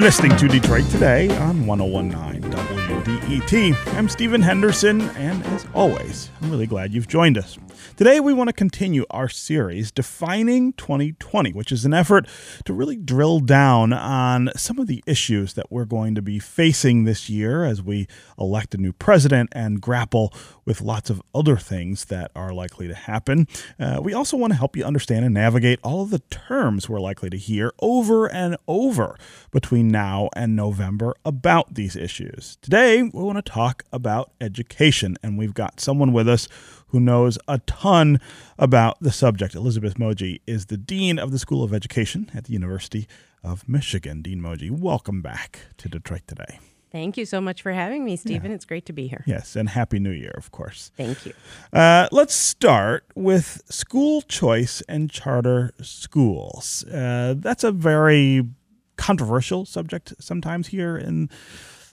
You're listening to Detroit Today on 1019 WDET. I'm Stephen Henderson, and as always, I'm really glad you've joined us. Today, we want to continue our series, Defining 2020, which is an effort to really drill down on some of the issues that we're going to be facing this year as we elect a new president and grapple with lots of other things that are likely to happen. Uh, we also want to help you understand and navigate all of the terms we're likely to hear over and over between now and November about these issues. Today, we want to talk about education, and we've got someone with us who knows a ton about the subject. Elizabeth Moje is the Dean of the School of Education at the University of Michigan. Dean Moje, welcome back to Detroit today. Thank you so much for having me, Stephen. Yeah. It's great to be here. Yes, and Happy New Year, of course. Thank you. Uh, let's start with school choice and charter schools. Uh, that's a very controversial subject sometimes here in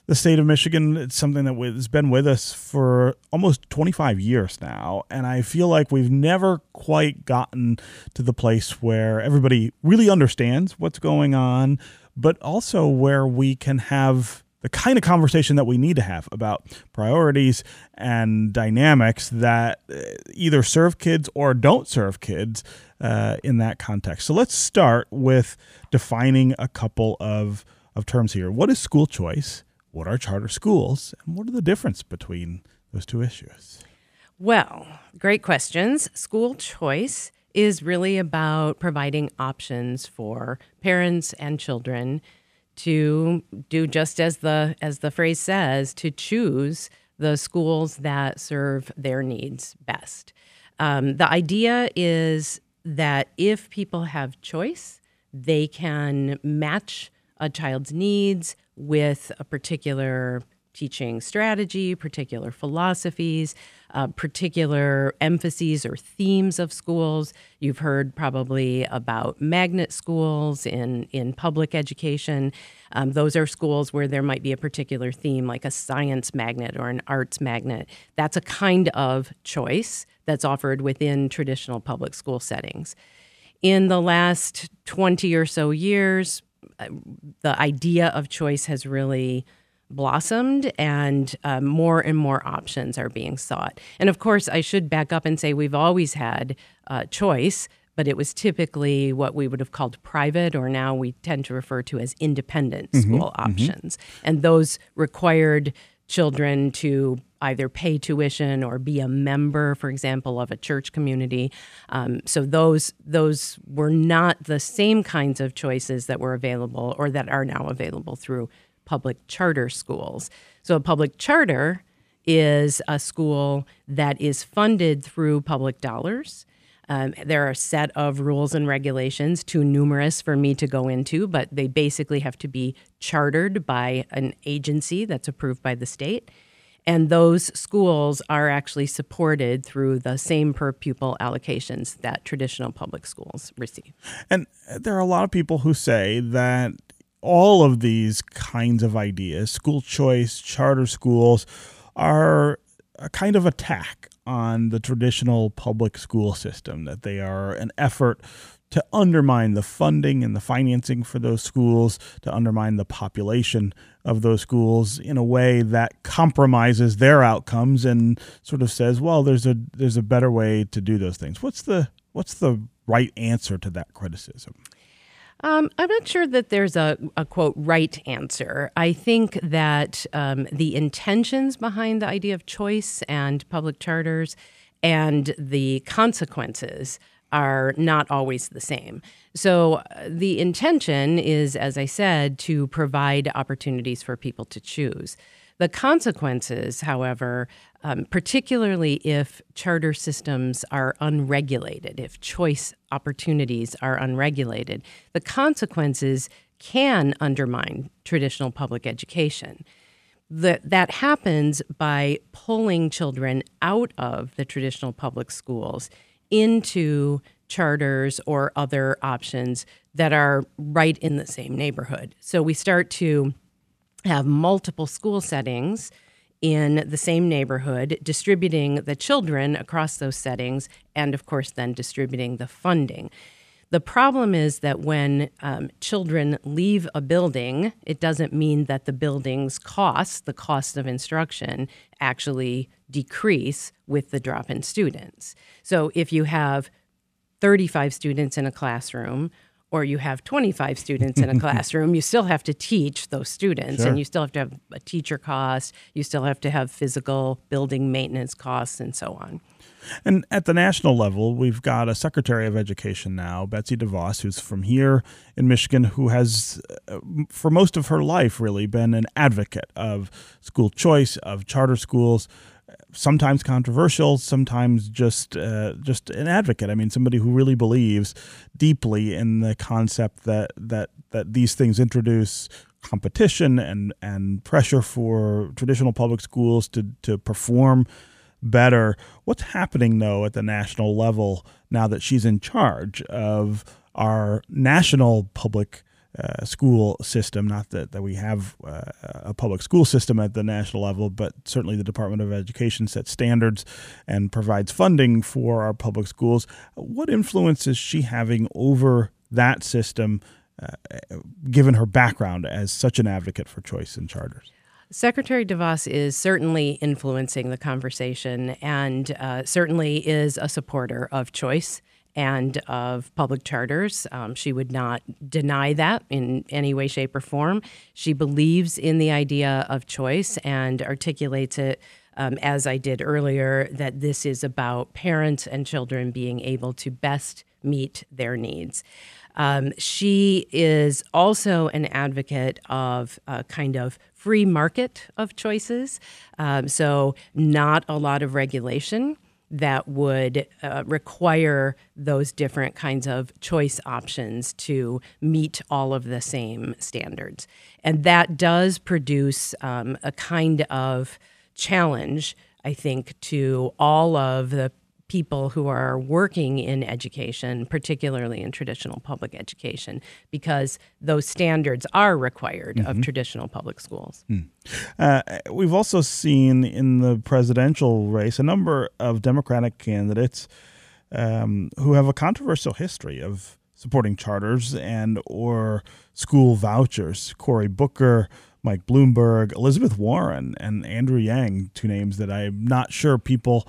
the state of Michigan. It's something that has been with us for almost 25 years now. And I feel like we've never quite gotten to the place where everybody really understands what's going on, but also where we can have the kind of conversation that we need to have about priorities and dynamics that uh, either serve kids or don't serve kids uh, in that context. So let's start with defining a couple of, of terms here. What is school choice? What are charter schools and what are the difference between those two issues? Well, great questions. School choice is really about providing options for parents and children to do just as the as the phrase says to choose the schools that serve their needs best. Um, the idea is that if people have choice, they can match a child's needs with a particular teaching strategy, particular philosophies, uh, particular emphases or themes of schools. You've heard probably about magnet schools in, in public education. Um, those are schools where there might be a particular theme, like a science magnet or an arts magnet. That's a kind of choice that's offered within traditional public school settings. In the last 20 or so years, the idea of choice has really blossomed and uh, more and more options are being sought. And of course, I should back up and say we've always had uh, choice, but it was typically what we would have called private, or now we tend to refer to as independent mm-hmm, school mm-hmm. options. Mm-hmm. And those required children to either pay tuition or be a member, for example, of a church community. Um, so those those were not the same kinds of choices that were available or that are now available through public charter schools. So a public charter is a school that is funded through public dollars um, there are a set of rules and regulations, too numerous for me to go into, but they basically have to be chartered by an agency that's approved by the state. And those schools are actually supported through the same per pupil allocations that traditional public schools receive. And there are a lot of people who say that all of these kinds of ideas, school choice, charter schools, are a kind of attack on the traditional public school system, that they are an effort to undermine the funding and the financing for those schools, to undermine the population of those schools in a way that compromises their outcomes and sort of says, well, there's a there's a better way to do those things. What's the what's the right answer to that criticism? Um, I'm not sure that there's a, a, quote right answer. I think that um, the intentions behind the idea of choice and public charters and the consequences are not always the same. So uh, the intention is, as I said, to provide opportunities for people to choose. The consequences, however, um, particularly if charter systems are unregulated, if choice opportunities are unregulated, the consequences can undermine traditional public education. The, that happens by pulling children out of the traditional public schools into charters or other options that are right in the same neighborhood. So we start to have multiple school settings in the same neighborhood, distributing the children across those settings, and of course, then distributing the funding. The problem is that when um, children leave a building, it doesn't mean that the building's costs, the cost of instruction, actually decrease with the drop in students. So if you have 35 students in a classroom, or you have 25 students in a classroom, you still have to teach those students Sure. and you still have to have a teacher cost, you still have to have physical building maintenance costs, and so on. And at the national level, we've got a Secretary of Education now, Betsy DeVos, who's from here in Michigan, who has, uh, for most of her life, really been an advocate of school choice, of charter schools. Sometimes controversial, sometimes just uh, just an advocate. I mean, somebody who really believes deeply in the concept that that that these things introduce competition and and pressure for traditional public schools to to perform better. What's happening though at the national level now that she's in charge of our national public uh, school system? Not that, that we have uh, a public school system at the national level, but certainly the Department of Education sets standards and provides funding for our public schools. What influence is she having over that system? Uh, given her background as such an advocate for choice in charters. Secretary DeVos is certainly influencing the conversation and uh, certainly is a supporter of choice and of public charters. Um, she would not deny that in any way, shape, or form. She believes in the idea of choice and articulates it. Um, as I did earlier, that this is about parents and children being able to best meet their needs. Um, she is also an advocate of a kind of free market of choices. Um, so, not a lot of regulation that would uh, require those different kinds of choice options to meet all of the same standards. And that does produce um, a kind of challenge, I think, to all of the people who are working in education, particularly in traditional public education, because those standards are required of traditional public schools. Uh, we've also seen in the presidential race a number of Democratic candidates um, who have a controversial history of supporting charters and or school vouchers. Cory Booker, Mike Bloomberg, Elizabeth Warren, and Andrew Yang, two names that I'm not sure people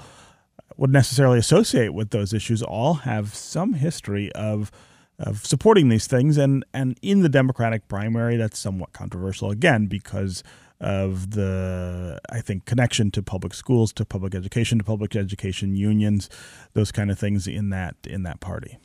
would necessarily associate with those issues, all have some history of of supporting these things. And and in the democratic primary that's somewhat controversial again because of the i think connection to public schools to public education to public education unions those kind of things in that in that party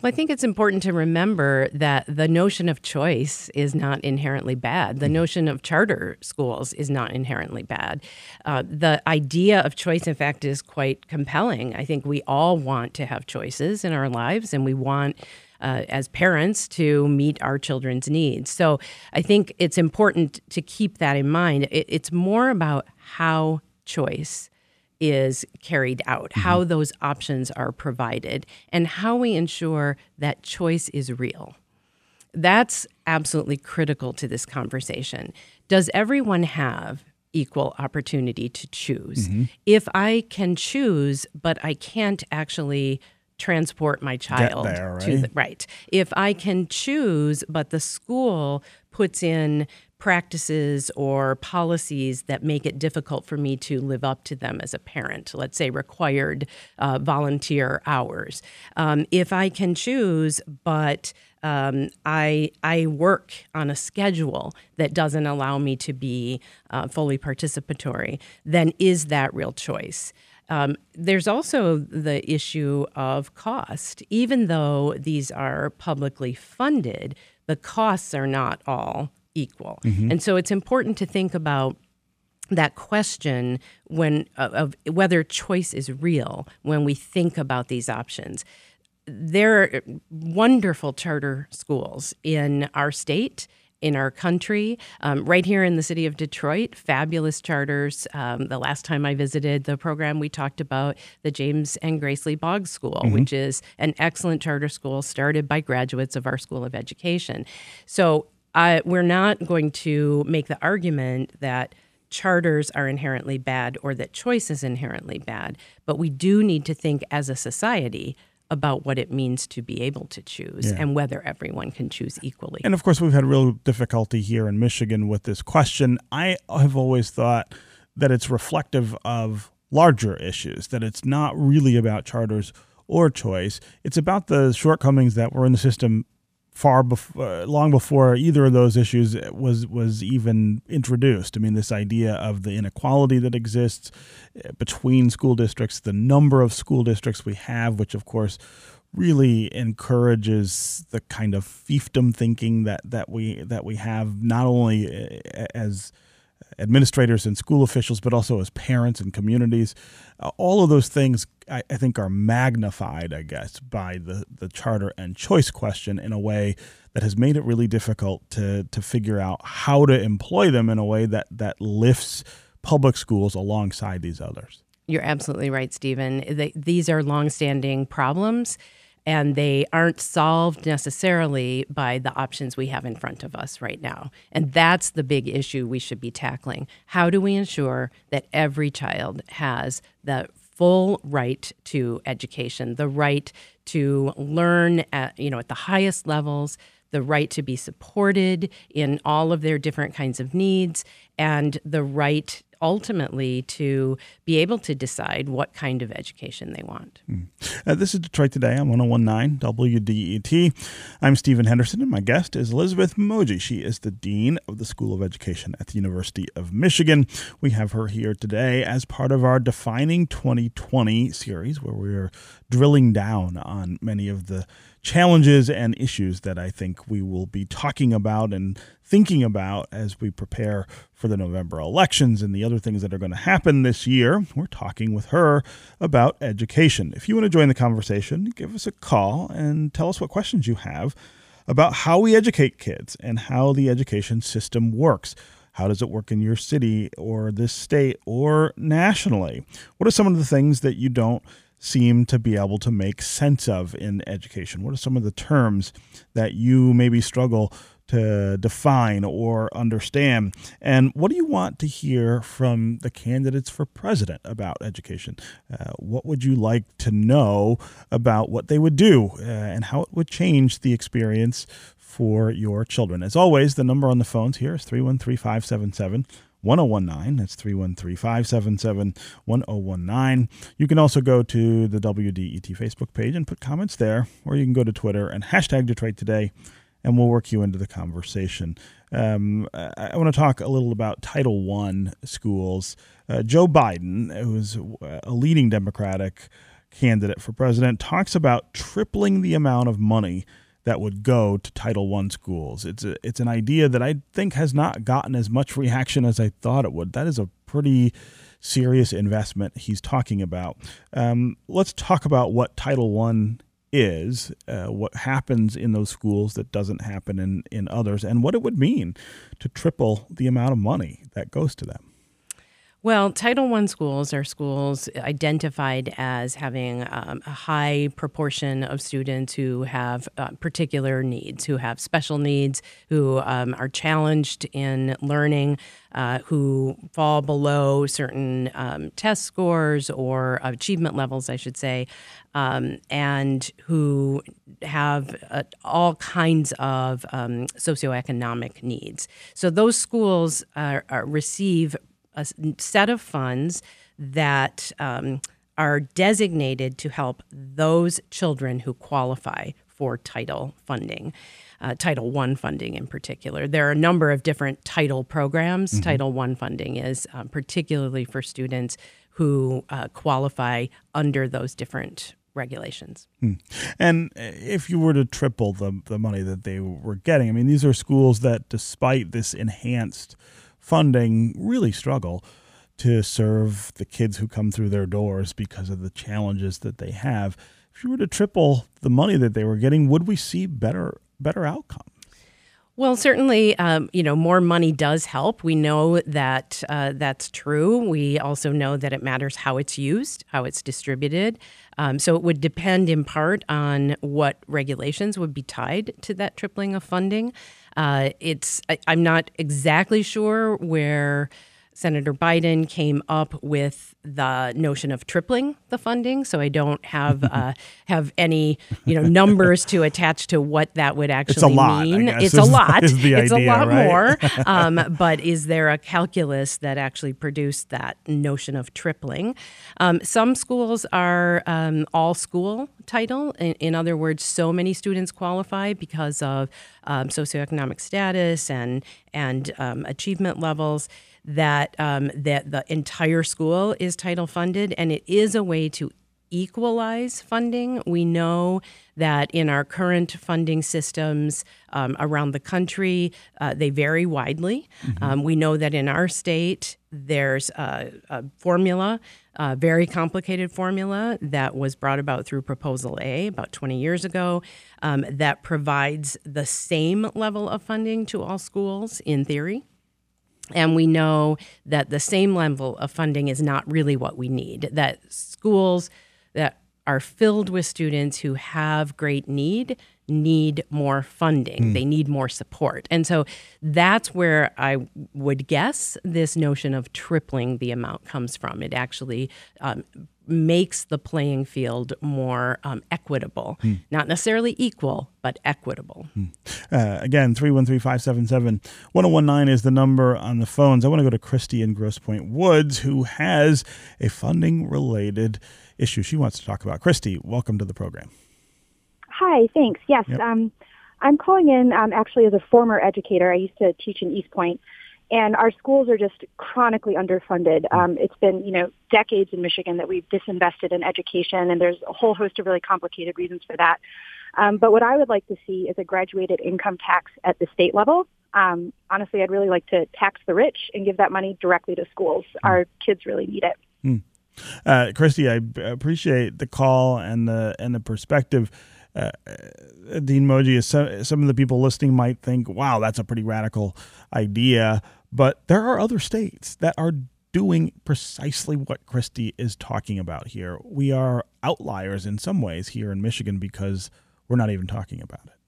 Well, I think it's important to remember that the notion of choice is not inherently bad. The notion of charter schools is not inherently bad. Uh, the idea of choice, in fact, is quite compelling. I think we all want to have choices in our lives, and we want uh, as parents to meet our children's needs. So I think it's important to keep that in mind. It, it's more about how choice is carried out, mm-hmm. how those options are provided, and how we ensure that choice is real. That's absolutely critical to this conversation. Does everyone have equal opportunity to choose? Mm-hmm. If I can choose, but I can't actually transport my child there, to the right? right. If I can choose, but the school puts in practices or policies that make it difficult for me to live up to them as a parent, let's say required uh, volunteer hours. Um, if I can choose, but um, I I work on a schedule that doesn't allow me to be uh, fully participatory, then is that real choice? Um, there's also the issue of cost. Even though these are publicly funded, the costs are not all equal. And so it's important to think about that question when of, of whether choice is real when we think about these options. There are wonderful charter schools in our state in our country. Um, right here in the city of Detroit, fabulous charters. Um, the last time I visited the program, we talked about the James and Grace Lee Boggs School, which is an excellent charter school started by graduates of our School of Education. So I, we're not going to make the argument that charters are inherently bad or that choice is inherently bad, but we do need to think as a society about what it means to be able to choose Yeah. and whether everyone can choose equally. And of course, we've had real difficulty here in Michigan with this question. I have always thought that it's reflective of larger issues, that it's not really about charters or choice. It's about the shortcomings that were in the system far before, long before either of those issues was was even introduced. I mean, this idea of the inequality that exists uh, between school districts, the number of school districts we have, which of course really encourages the kind of fiefdom thinking that that we that we have not only uh, as administrators and school officials, but also as parents and communities. Uh, all of those things, I, I think, are magnified, I guess, by the, the charter and choice question in a way that has made it really difficult to, to figure out how to employ them in a way that, that lifts public schools alongside these others. You're absolutely right, Stephen. They, these are longstanding problems, and they aren't solved necessarily by the options we have in front of us right now. And that's the big issue we should be tackling. How do we ensure that every child has the full right to education, the right to learn at you know at the highest levels, the right to be supported in all of their different kinds of needs, and the right ultimately to be able to decide what kind of education they want. Uh, this is Detroit Today on 1019 WDET. I'm Stephen Henderson, and my guest is Elizabeth Moje. She is the Dean of the School of Education at the University of Michigan. We have her here today as part of our Defining 2020 series, where we're drilling down on many of the challenges and issues that I think we will be talking about and thinking about as we prepare for the November elections and the other things that are going to happen this year. We're talking with her about education. If you want to join the conversation, give us a call and tell us what questions you have about how we educate kids and how the education system works. How does it work in your city or this state or nationally? What are some of the things that you don't seem to be able to make sense of in education? What are some of the terms that you maybe struggle to define or understand? And what do you want to hear from the candidates for president about education? Uh, what would you like to know about what they would do uh, and how it would change the experience for your children? As always, the number on the phones here is 313 577 1019. That's 313 577 1019. You can also go to the WDET Facebook page and put comments there, or you can go to Twitter and hashtag Detroit Today, and we'll work you into the conversation. Um, I, I want to talk a little about Title I schools. Uh, Joe Biden, who's a leading Democratic candidate for president, talks about tripling the amount of money that would go to Title I schools. It's a, it's an idea that I think has not gotten as much reaction as I thought it would. That is a pretty serious investment he's talking about. Um, let's talk about what Title I is, uh, what happens in those schools that doesn't happen in, in others, and what it would mean to triple the amount of money that goes to them. Well, Title I schools are schools identified as having um, a high proportion of students who have uh, particular needs, who have special needs, who um, are challenged in learning, uh, who fall below certain um, test scores or achievement levels, I should say, um, and who have uh, all kinds of um, socioeconomic needs. So those schools receive a set of funds that um, are designated to help those children who qualify for title funding. Uh, title I funding in particular. There are a number of different title programs. Mm-hmm. Title I funding is um, particularly for students who uh, qualify under those different regulations. Hmm. And if you were to triple the, the money that they were getting, I mean, these are schools that, despite this enhanced funding really struggle to serve the kids who come through their doors because of the challenges that they have. If you were to triple the money that they were getting, would we see better better outcomes? Well, certainly, um, you know, more money does help. We know that uh, that's true. We also know that it matters how it's used, how it's distributed. Um, so it would depend in part on what regulations would be tied to that tripling of funding. Uh, it's I, am not exactly sure where Senator Biden came up with the notion of tripling the funding. So I don't have uh, have any you know numbers to attach to what that would actually it's a lot, mean. It's is, a lot. it's idea, a lot right? more. um, but is there a calculus that actually produced that notion of tripling? Um, some schools are um, all school title. In, in, other words, so many students qualify because of um, socioeconomic status and and um, achievement levels that um, that the entire school is title funded, and it is a way to equalize funding. We know that in our current funding systems um, around the country, uh, they vary widely. Mm-hmm. Um, we know that in our state, there's a, a formula, a very complicated formula that was brought about through Proposal A about 20 years ago um, that provides the same level of funding to all schools in theory. And we know that the same level of funding is not really what we need, that schools that are filled with students who have great need need more funding. Mm. They need more support. And so that's where I would guess this notion of tripling the amount comes from. It actually um, makes the playing field more um, equitable, mm. not necessarily equal, but equitable. Mm. Uh, again, 313 577 1019 is the number on the phones. I want to go to Christy in Grosse Pointe Woods, who has a funding related issue she wants to talk about. Christy, welcome to the program. Hi, thanks. Yes, yep. um, I'm calling in um, actually as a former educator. I used to teach in Eastpointe, and our schools are just chronically underfunded. Hmm. Um, it's been, you know, decades in Michigan that we've disinvested in education, and there's a whole host of really complicated reasons for that. Um, but what I would like to see is a graduated income tax at the state level. Um, honestly, I'd really like to tax the rich and give that money directly to schools. Mm. Our kids really need it. Mm. Uh, Christy, I appreciate the call and the and the perspective. Uh, Dean Moje, is some, of the people listening might think, "Wow, that's a pretty radical idea," but there are other states that are doing precisely what Christy is talking about here. We are outliers in some ways here in Michigan because we're not even talking about it.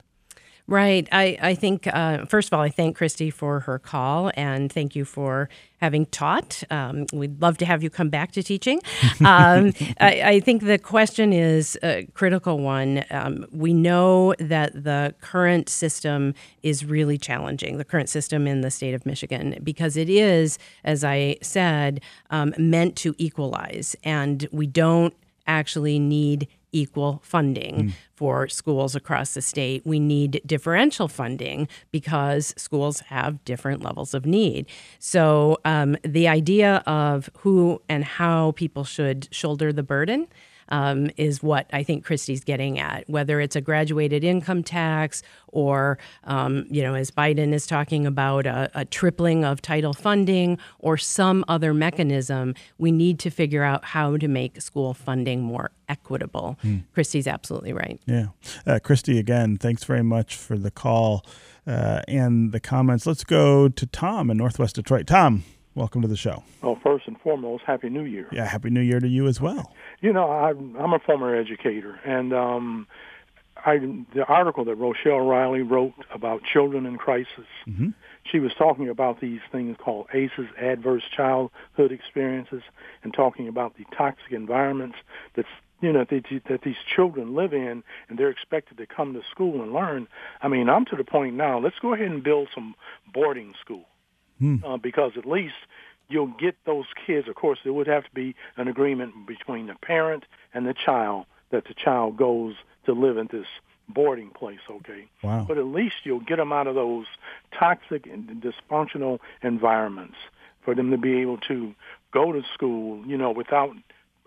Right. I, I think, uh, first of all, I thank Christy for her call and thank you for having taught. Um, we'd love to have you come back to teaching. Um, I, I, think the question is a critical one. Um, we know that the current system is really challenging, the current system in the state of Michigan, because it is, as I said, um, meant to equalize. And we don't actually need equal funding mm. for schools across the state. We need differential funding because schools have different levels of need. So um, the idea of who and how people should shoulder the burden um, is what I think Christy's getting at. Whether it's a graduated income tax or, um, you know, as Biden is talking about a, a, tripling of title funding or some other mechanism, we need to figure out how to make school funding more equitable. Hmm. Christy's absolutely right. Yeah. Uh, Christy, again, thanks very much for the call uh, and the comments. Let's go to Tom in Northwest Detroit. Tom. Welcome to the show. Well, first and foremost, Happy New Year. Yeah, Happy New Year to you as well. You know, I'm, I'm a former educator, and um, I, the article that Rochelle Riley wrote about children in crisis, mm-hmm. she was talking about these things called ACEs, adverse childhood experiences, and talking about the toxic environments that's you know that, that these children live in, and they're expected to come to school and learn. I mean, I'm to the point now. Let's go ahead and build some boarding schools hmm. uh, because at least you'll get those kids. Of course, there would have to be an agreement between the parent and the child that the child goes to live in this boarding place, okay? Wow. But at least you'll get them out of those toxic and dysfunctional environments for them to be able to go to school, you know, without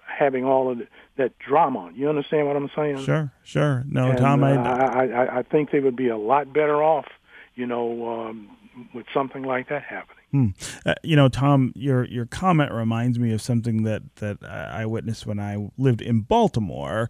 having all of that drama. You understand what I'm saying? Sure, sure. No, and, Tom, uh, I, I, I think they would be a lot better off, you know, um, with something like that happening. Hmm. Uh, you know, Tom, your your comment reminds me of something that that I witnessed when I lived in Baltimore.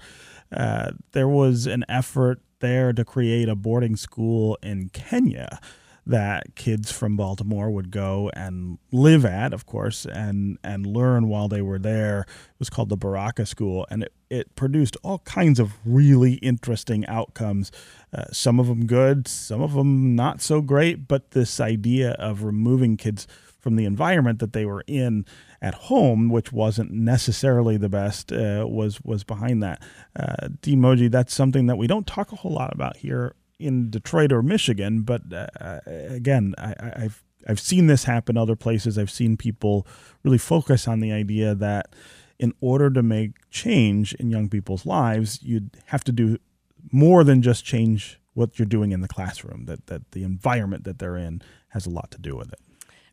Uh, there was an effort there to create a boarding school in Kenya that kids from Baltimore would go and live at, of course, and and learn while they were there. It was called the Baraka School, and it, it produced all kinds of really interesting outcomes. Uh, some of them good, some of them not so great. But this idea of removing kids from the environment that they were in at home, which wasn't necessarily the best, uh, was was behind that. Uh, Dean Moje, that's something that we don't talk a whole lot about here in Detroit or Michigan, but uh, again, I, I've I've seen this happen other places. I've seen people really focus on the idea that in order to make change in young people's lives, you'd have to do more than just change what you're doing in the classroom. That that the environment that they're in has a lot to do with it.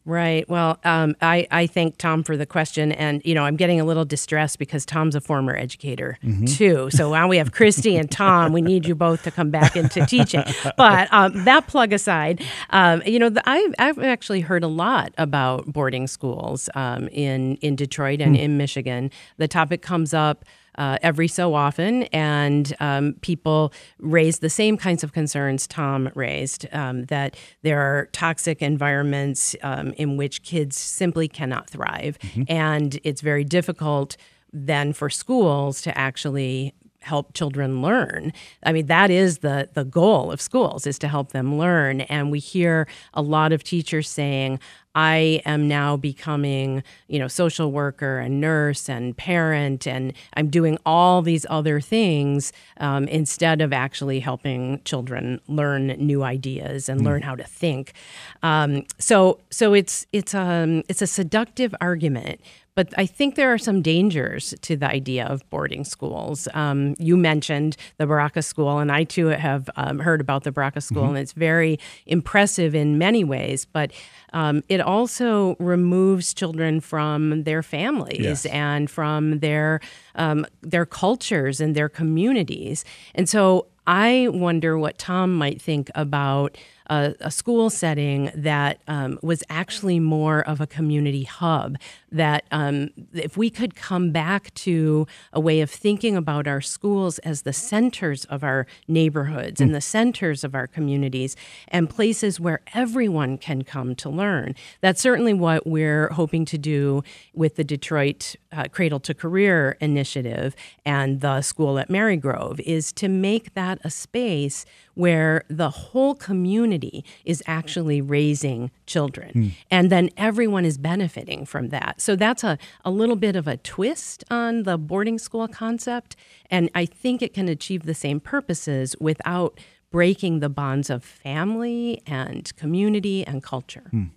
Right. Well, um, I, I thank Tom for the question. And, you know, I'm getting a little distressed because Tom's a former educator mm-hmm. too. So now we have Christy and Tom. We need you both to come back into teaching. But um, that plug aside, um, you know, the, I've, I've actually heard a lot about boarding schools um, in, in Detroit and mm. in Michigan. The topic comes up uh, every so often, and um, people raise the same kinds of concerns Tom raised um, that there are toxic environments um, in which kids simply cannot thrive, mm-hmm. and it's very difficult then for schools to actually help children learn. I mean, that is the the goal of schools is to help them learn. And we hear a lot of teachers saying, I am now becoming, you know, social worker and nurse and parent, and I'm doing all these other things um, instead of actually helping children learn new ideas and mm. learn how to think. Um, so, so it's it's um it's a seductive argument, but I think there are some dangers to the idea of boarding schools. Um, you mentioned the Baraka School, and I too have um, heard about the Baraka School, mm-hmm. and it's very impressive in many ways. But um, it also removes children from their families yes. and from their um, their cultures and their communities. And so I wonder what Tom might think about a, a school setting that um, was actually more of a community hub. That um, if we could come back to a way of thinking about our schools as the centers of our neighborhoods mm. and the centers of our communities and places where everyone can come to learn. That's certainly what we're hoping to do with the Detroit uh, Cradle to Career initiative and the school at Marygrove is to make that a space where the whole community is actually raising children. Mm. And then everyone is benefiting from that. So that's a, a little bit of a twist on the boarding school concept. And I think it can achieve the same purposes without breaking the bonds of family and community and culture. Mm.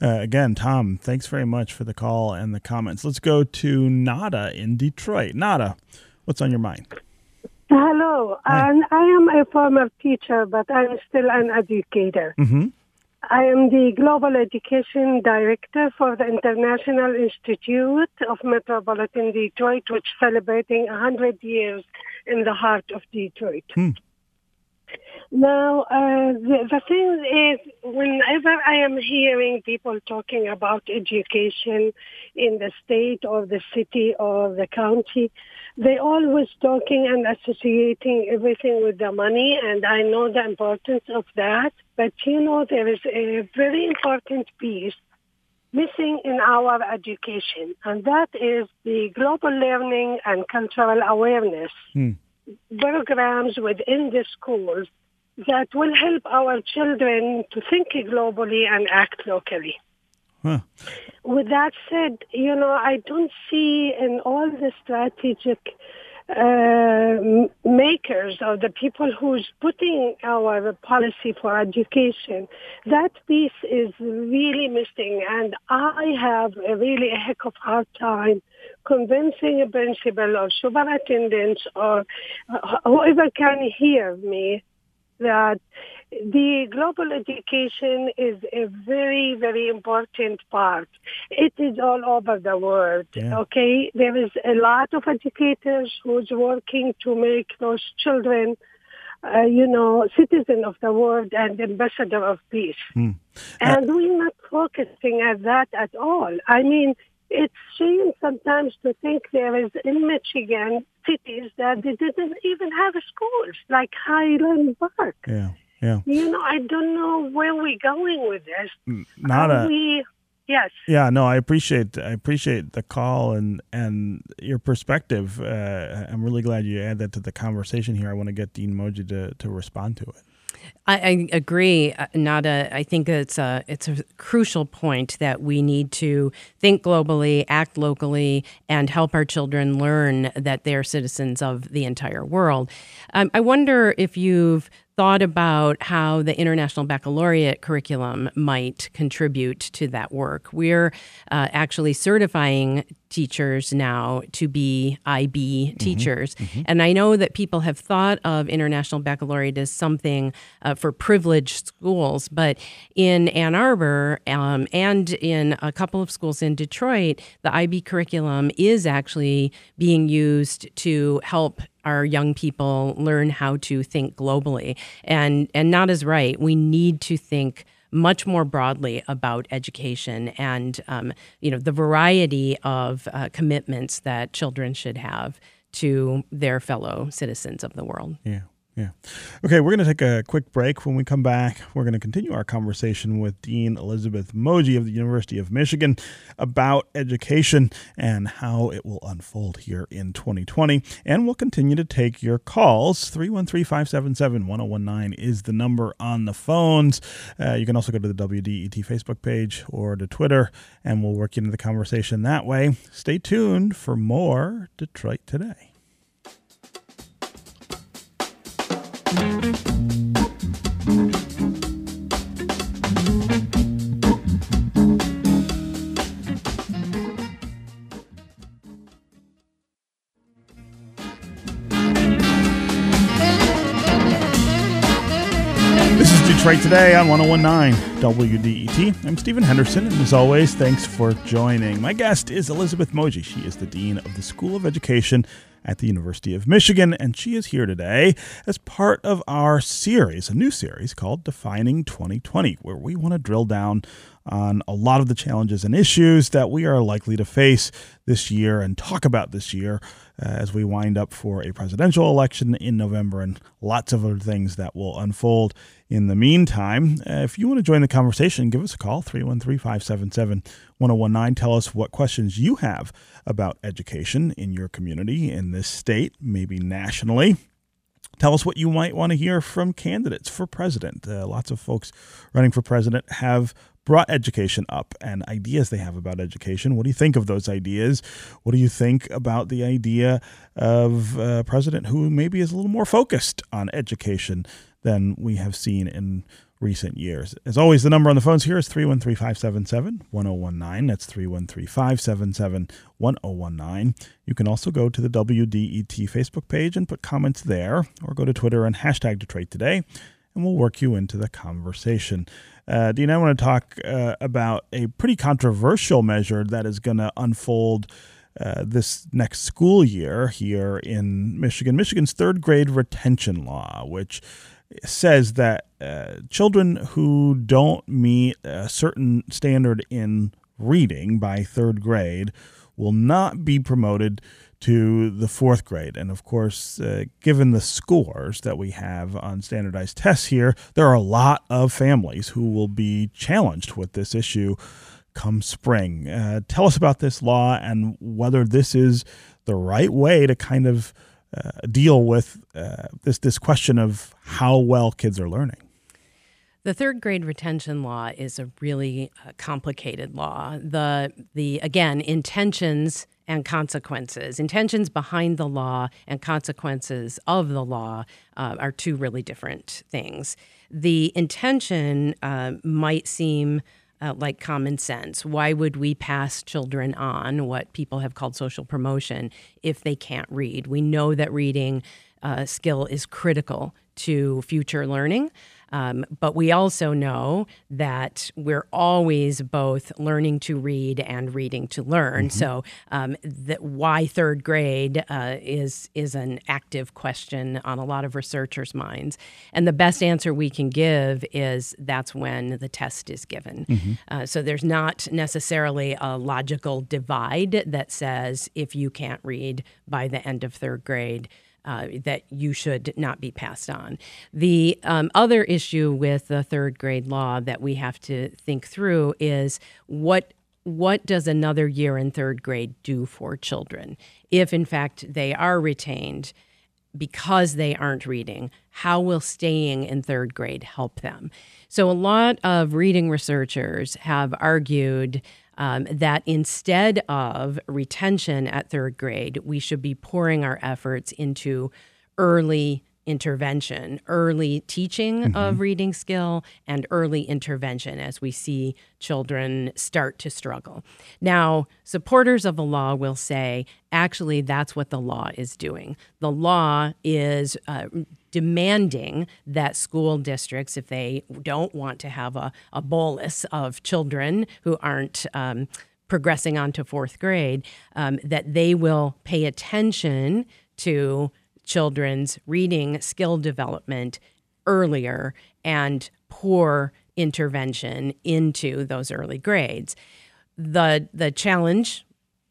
Uh, again, Tom, thanks very much for the call and the comments. Let's go to Nada in Detroit. Nada, what's on your mind? Hello, and I am a former teacher, but I'm still an educator. Mm-hmm. I am the Global Education Director for the International Institute of Metropolitan Detroit, which is celebrating 100 years in the heart of Detroit. Hmm. Now, uh, the, the thing is, whenever I am hearing people talking about education in the state or the city or the county, they always talking and associating everything with the money, and I know the importance of that. But you know, there is a very important piece missing in our education, and that is the global learning and cultural awareness hmm. programs within the schools that will help our children to think globally and act locally. Huh. With that said, you know, I don't see in all the strategic uh, makers or the people who's putting our policy for education, that piece is really missing. And I have a really a heck of hard time convincing a principal or superintendent or whoever can hear me that the global education is a very, very important part. It is all over the world. Yeah. Okay, there is a lot of educators who's working to make those children, uh, you know, citizen of the world and ambassador of peace. Mm. And uh, we're not focusing at that at all. I mean, it's shame sometimes to think there is in Michigan cities that they didn't even have schools, like Highland Park. Yeah, yeah. You know, I don't know where we're going with this. Not Are a. We, yes. Yeah, no, I appreciate I appreciate the call and and your perspective. Uh, I'm really glad you add that to the conversation here. I want to get Dean Moje to to respond to it. I, I agree, uh, Nada. I think it's a it's a crucial point that we need to think globally, act locally, and help our children learn that they're citizens of the entire world. Um, I wonder if you've thought about how the International Baccalaureate curriculum might contribute to that work. We're uh, actually certifying teachers now to be IB mm-hmm. teachers. Mm-hmm. And I know that people have thought of International Baccalaureate as something uh, for privileged schools, but in Ann Arbor um, and in a couple of schools in Detroit, the IB curriculum is actually being used to help our young people learn how to think globally. And and Nada's right. We need to think much more broadly about education and um, you know the variety of uh, commitments that children should have to their fellow citizens of the world. Yeah. Yeah. Okay, we're going to take a quick break. When we come back, we're going to continue our conversation with Dean Elizabeth Moje of the University of Michigan about education and how it will unfold here in 2020. And we'll continue to take your calls. 313 577 1019 is the number on the phones. Uh, you can also go to the WDET Facebook page or to Twitter, and we'll work into the conversation that way. Stay tuned for more Detroit Today. Thank you. Detroit Today on 1019 WDET. I'm Stephen Henderson, and as always, thanks for joining. My guest is Elizabeth Moje. She is the Dean of the School of Education at the University of Michigan, and she is here today as part of our series, a new series called Defining 2020, where we want to drill down on a lot of the challenges and issues that we are likely to face this year and talk about this year uh, as we wind up for a presidential election in November and lots of other things that will unfold in the meantime. Uh, if you want to join the conversation, give us a call 313 577 1019. Tell us what questions you have about education in your community, in this state, maybe nationally. Tell us what you might want to hear from candidates for president. Uh, lots of folks running for president have brought education up and ideas they have about education. What do you think of those ideas? What do you think about the idea of a president who maybe is a little more focused on education than we have seen in recent years? As always, the number on the phones here is 313 577 1019. That's 313 577 1019. You can also go to the WDET Facebook page and put comments there, or go to Twitter and hashtag Detroit Today, and we'll work you into the conversation. Uh, Dean, I want to talk uh, about a pretty controversial measure that is going to unfold uh, this next school year here in Michigan. Michigan's third grade retention law, which says that uh, children who don't meet a certain standard in reading by third grade will not be promoted to the fourth grade. And of course, uh, given the scores that we have on standardized tests here, there are a lot of families who will be challenged with this issue come spring. Uh, tell us about this law and whether this is the right way to kind of uh, deal with uh, this this question of how well kids are learning. The third grade retention law is a really uh, complicated law. The the again intentions and consequences. Intentions behind the law and consequences of the law uh, are two really different things. The intention uh, might seem uh, like common sense. Why would we pass children on what people have called social promotion if they can't read? We know that reading uh, skill is critical to future learning. Um, but we also know that we're always both learning to read and reading to learn. Mm-hmm. So, um, that why third grade uh, is is an active question on a lot of researchers' minds. And the best answer we can give is that's when the test is given. Mm-hmm. Uh, so there's not necessarily a logical divide that says if you can't read by the end of third grade uh, that you should not be passed on. The um, other issue with the third grade law that we have to think through is what what does another year in third grade do for children if in fact they are retained because they aren't reading, how will staying in third grade help them? So, a lot of reading researchers have argued um, that instead of retention at third grade, we should be pouring our efforts into early intervention, early teaching mm-hmm. of reading skill, and early intervention as we see children start to struggle. Now, supporters of the law will say, actually, that's what the law is doing. The law is uh, demanding that school districts, if they don't want to have a, a bolus of children who aren't um, progressing on to fourth grade, um, that they will pay attention to children's reading skill development earlier and pour intervention into those early grades. The the challenge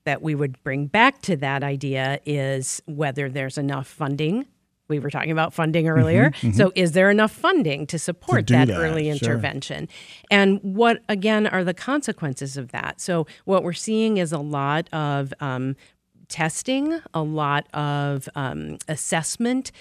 that we would bring back to that idea is whether there's enough funding. We were talking about funding earlier. Mm-hmm, mm-hmm. So, is there enough funding to support to that, that, early sure. intervention? And what, again, are the consequences of that? So, what we're seeing is a lot of um, testing, a lot of um, assessment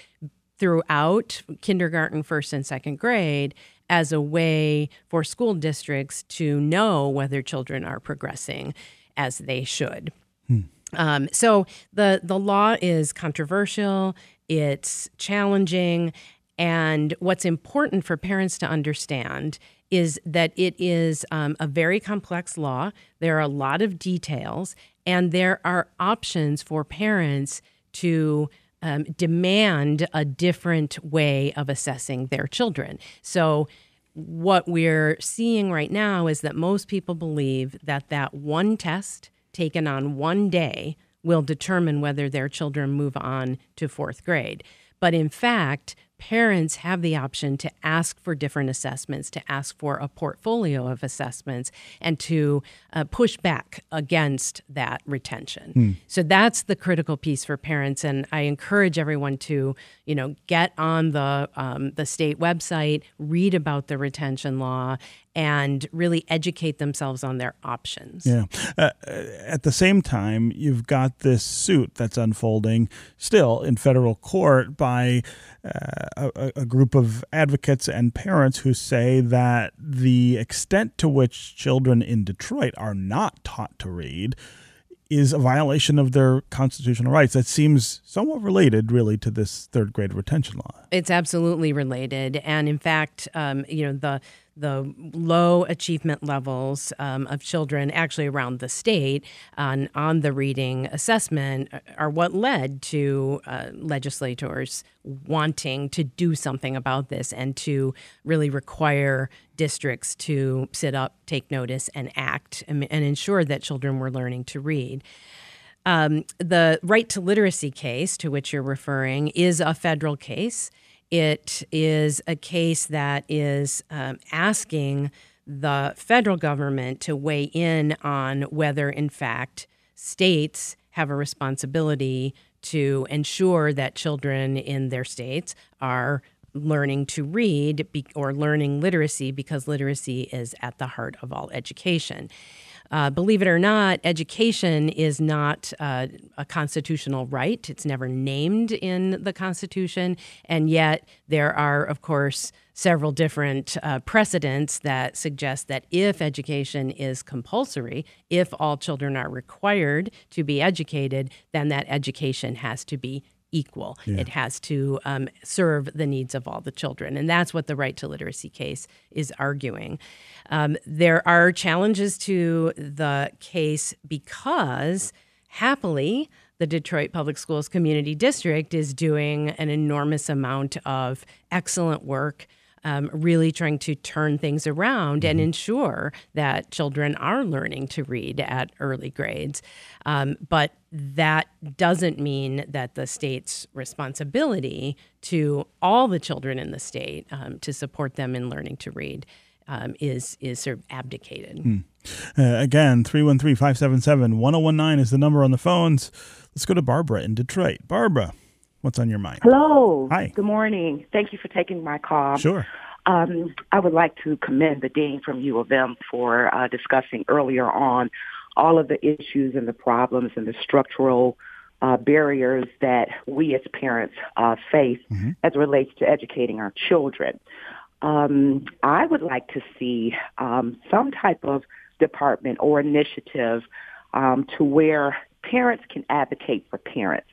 throughout kindergarten, first, and second grade as a way for school districts to know whether children are progressing as they should. Hmm. Um, so the the law is controversial. It's challenging, and what's important for parents to understand is that it is um, a very complex law. There are a lot of details, and there are options for parents to um, demand a different way of assessing their children. So, what we're seeing right now is that most people believe that that one test taken on one day will determine whether their children move on to fourth grade. But in fact, parents have the option to ask for different assessments, to ask for a portfolio of assessments, and to uh, push back against that retention. Hmm. So that's the critical piece for parents, and I encourage everyone to, you know, get on the um, the state website, read about the retention law, and really educate themselves on their options. Yeah. Uh, at the same time, you've got this suit that's unfolding still in federal court by uh, a, a, group of advocates and parents who say that the extent to which children in Detroit are not taught to read is a violation of their constitutional rights. That seems somewhat related, really, to this third grade retention law. It's absolutely related, and in fact, um, you know the the low achievement levels um, of children actually around the state on, on the reading assessment are what led to uh, legislators wanting to do something about this and to really require districts to sit up, take notice, and act and, and ensure that children were learning to read. Um, the right to literacy case to which you're referring is a federal case. It is a case that is um, asking the federal government to weigh in on whether, in fact, states have a responsibility to ensure that children in their states are learning to read or learning literacy because literacy is at the heart of all education. Uh, believe it or not, education is not uh, a constitutional right. It's never named in the Constitution. And yet, there are, of course, several different uh, precedents that suggest that if education is compulsory, if all children are required to be educated, then that education has to be equal. Yeah. It has to um, serve the needs of all the children. And that's what the right to literacy case is arguing. Um, there are challenges to the case because, happily, the Detroit Public Schools Community District is doing an enormous amount of excellent work um, really trying to turn things around mm-hmm. and ensure that children are learning to read at early grades. Um, but that doesn't mean that the state's responsibility to all the children in the state um, to support them in learning to read um, is is sort of abdicated. Hmm. Uh, again, 313 577 1019 is the number on the phones. Let's go to Barbara in Detroit. Barbara. What's on your mind? Hello. Hi. Good morning. Thank you for taking my call. Sure. Um, I would like to commend the dean from U of M for uh, discussing earlier on all of the issues and the problems and the structural uh, barriers that we as parents uh, face mm-hmm. as it relates to educating our children. Um, I would like to see um, some type of department or initiative um, to where parents can advocate for parents.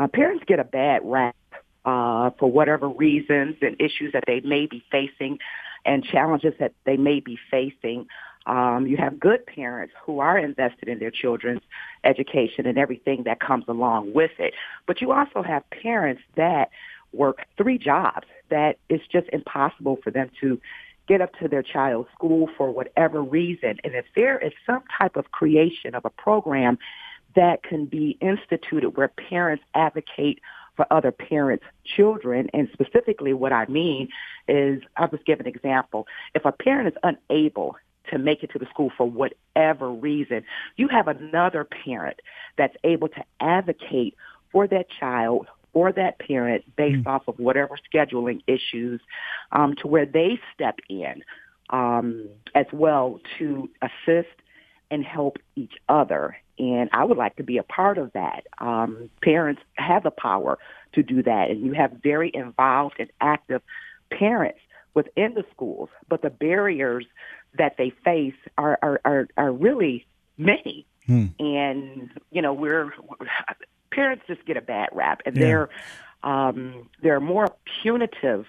Uh, parents get a bad rap uh, for whatever reasons and issues that they may be facing and challenges that they may be facing. Um, you have good parents who are invested in their children's education and everything that comes along with it. But you also have parents that work three jobs that it's just impossible for them to get up to their child's school for whatever reason. And if there is some type of creation of a program that can be instituted where parents advocate for other parents' children, and specifically what I mean is, I'll just give an example. If a parent is unable to make it to the school for whatever reason, you have another parent that's able to advocate for that child or that parent based mm. off of whatever scheduling issues um, to where they step in um, as well to assist and help each other. And I would like to be a part of that. Um, parents have the power to do that, and you have very involved and active parents within the schools. But the barriers that they face are are are, are really many. Hmm. And you know, we're parents just get a bad rap, and yeah. they're um, there are more punitive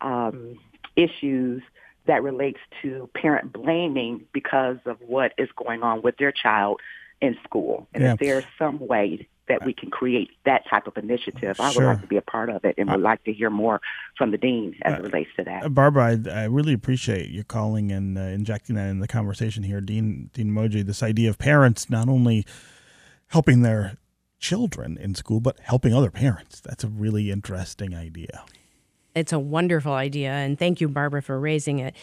um, issues that relates to parent blaming because of what is going on with their child in school. And yeah. if there's some way that we can create that type of initiative, I would like to be a part of it and would like to hear more from the dean as uh, it relates to that. Barbara, I, I really appreciate your calling and uh, injecting that in the conversation here. Dean, Dean Moje, this idea of parents not only helping their children in school, but helping other parents. That's a really interesting idea. It's a wonderful idea. And thank you, Barbara, for raising it.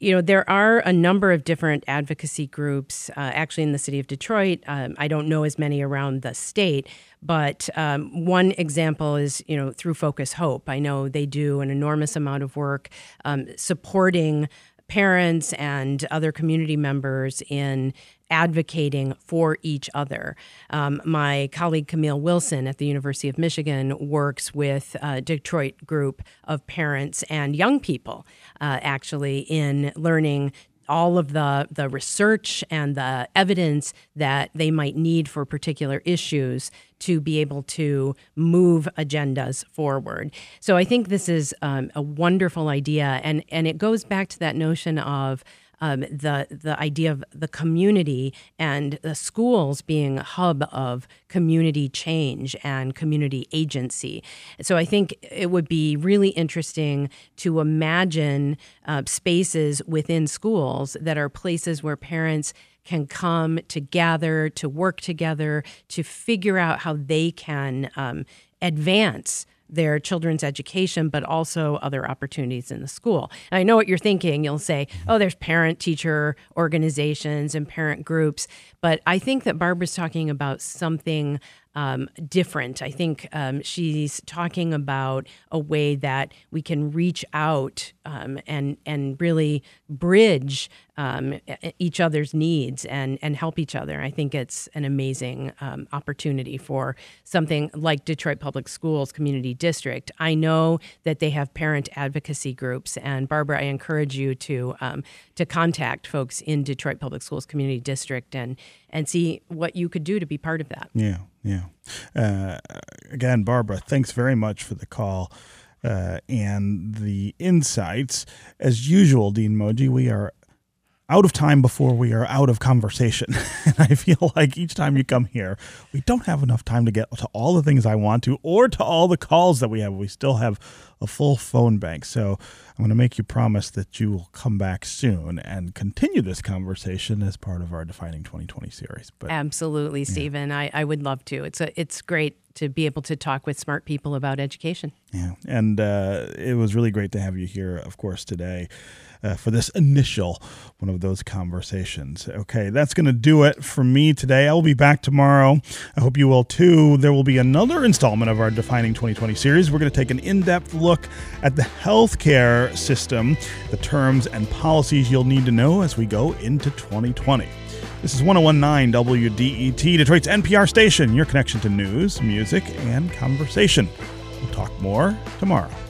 You know, there are a number of different advocacy groups uh, actually in the city of Detroit. Um, I don't know as many around the state, but um, one example is, you know, through Focus Hope. I know they do an enormous amount of work um, supporting parents and other community members in advocating for each other. Um, my colleague Camille Wilson at the University of Michigan works with a Detroit group of parents and young people uh, actually in learning all of the the research and the evidence that they might need for particular issues to be able to move agendas forward. So I think this is um, a wonderful idea, and and it goes back to that notion of um, the the idea of the community and the schools being a hub of community change and community agency. So I think it would be really interesting to imagine uh, spaces within schools that are places where parents can come to gather, to work together, to figure out how they can um, advance their children's education, but also other opportunities in the school. And I know what you're thinking. You'll say, oh, there's parent teacher organizations and parent groups. But I think that Barbara's talking about something um, different. I think um, she's talking about a way that we can reach out um, and and really bridge um, each other's needs and and help each other. I think it's an amazing um, opportunity for something like Detroit Public Schools Community District. I know that they have parent advocacy groups, and Barbara, I encourage you to um, to contact folks in Detroit Public Schools Community District and and see what you could do to be part of that. Yeah, yeah. Uh, again, Barbara, thanks very much for the call uh, and the insights. As usual, Dean Moje, we are out of time before we are out of conversation. and I feel like each time you come here, we don't have enough time to get to all the things I want to or to all the calls that we have. We still have a full phone bank. So I'm going to make you promise that you will come back soon and continue this conversation as part of our Defining 2020 series. But Absolutely, yeah. Stephen. I, I would love to. It's a, it's great to be able to talk with smart people about education. Yeah. And uh, it was really great to have you here, of course, today uh, for this initial one of those conversations. Okay, that's going to do it for me today. I will be back tomorrow. I hope you will too. There will be another installment of our Defining 2020 series. We're going to take an in depth look at the healthcare system, the terms and policies you'll need to know as we go into 2020. This is 1019 WDET, Detroit's NPR station, your connection to news, music, and conversation. We'll talk more tomorrow.